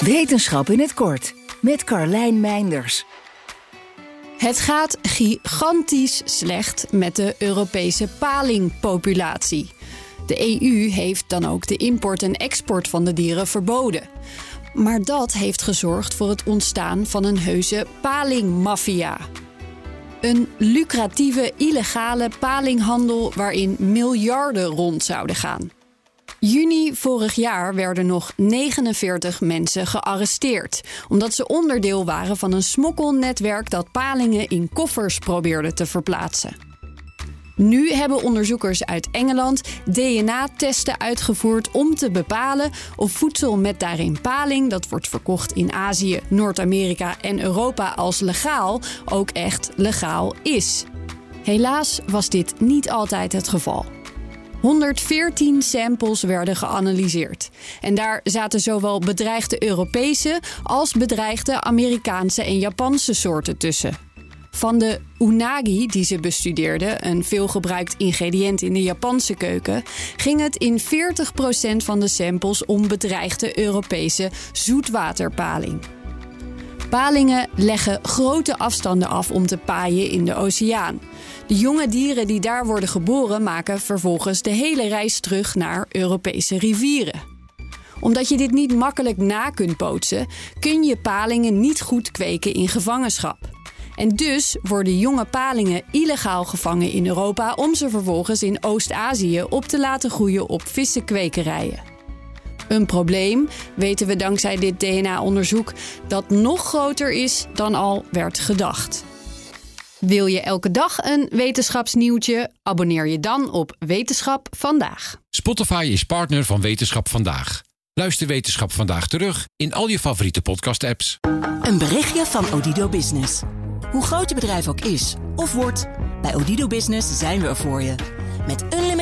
Wetenschap in het kort met Carlijn Meinders. Het gaat gigantisch slecht met de Europese palingpopulatie. De EU heeft dan ook de import en export van de dieren verboden. Maar dat heeft gezorgd voor het ontstaan van een heuse palingmafia. Een lucratieve illegale palinghandel waarin miljarden rond zouden gaan. Juni vorig jaar werden nog 49 mensen gearresteerd, omdat ze onderdeel waren van een smokkelnetwerk dat palingen in koffers probeerde te verplaatsen. Nu hebben onderzoekers uit Engeland DNA-testen uitgevoerd om te bepalen of voedsel met daarin paling, dat wordt verkocht in Azië, Noord-Amerika en Europa als legaal, ook echt legaal is. Helaas was dit niet altijd het geval. 114 samples werden geanalyseerd. En daar zaten zowel bedreigde Europese als bedreigde Amerikaanse en Japanse soorten tussen. Van de unagi die ze bestudeerden, een veelgebruikt ingrediënt in de Japanse keuken, ging het in 40% van de samples om bedreigde Europese zoetwaterpaling. Palingen leggen grote afstanden af om te paaien in de oceaan. De jonge dieren die daar worden geboren maken vervolgens de hele reis terug naar Europese rivieren. Omdat je dit niet makkelijk na kunt pootsen, kun je palingen niet goed kweken in gevangenschap. En dus worden jonge palingen illegaal gevangen in Europa om ze vervolgens in Oost-Azië op te laten groeien op vissenkwekerijen. Een probleem, weten we dankzij dit DNA-onderzoek, dat nog groter is dan al werd gedacht. Wil je elke dag een wetenschapsnieuwtje? Abonneer je dan op Wetenschap vandaag. Spotify is partner van Wetenschap vandaag. Luister Wetenschap vandaag terug in al je favoriete podcast-apps. Een berichtje van Odido Business. Hoe groot je bedrijf ook is of wordt, bij Odido Business zijn we er voor je.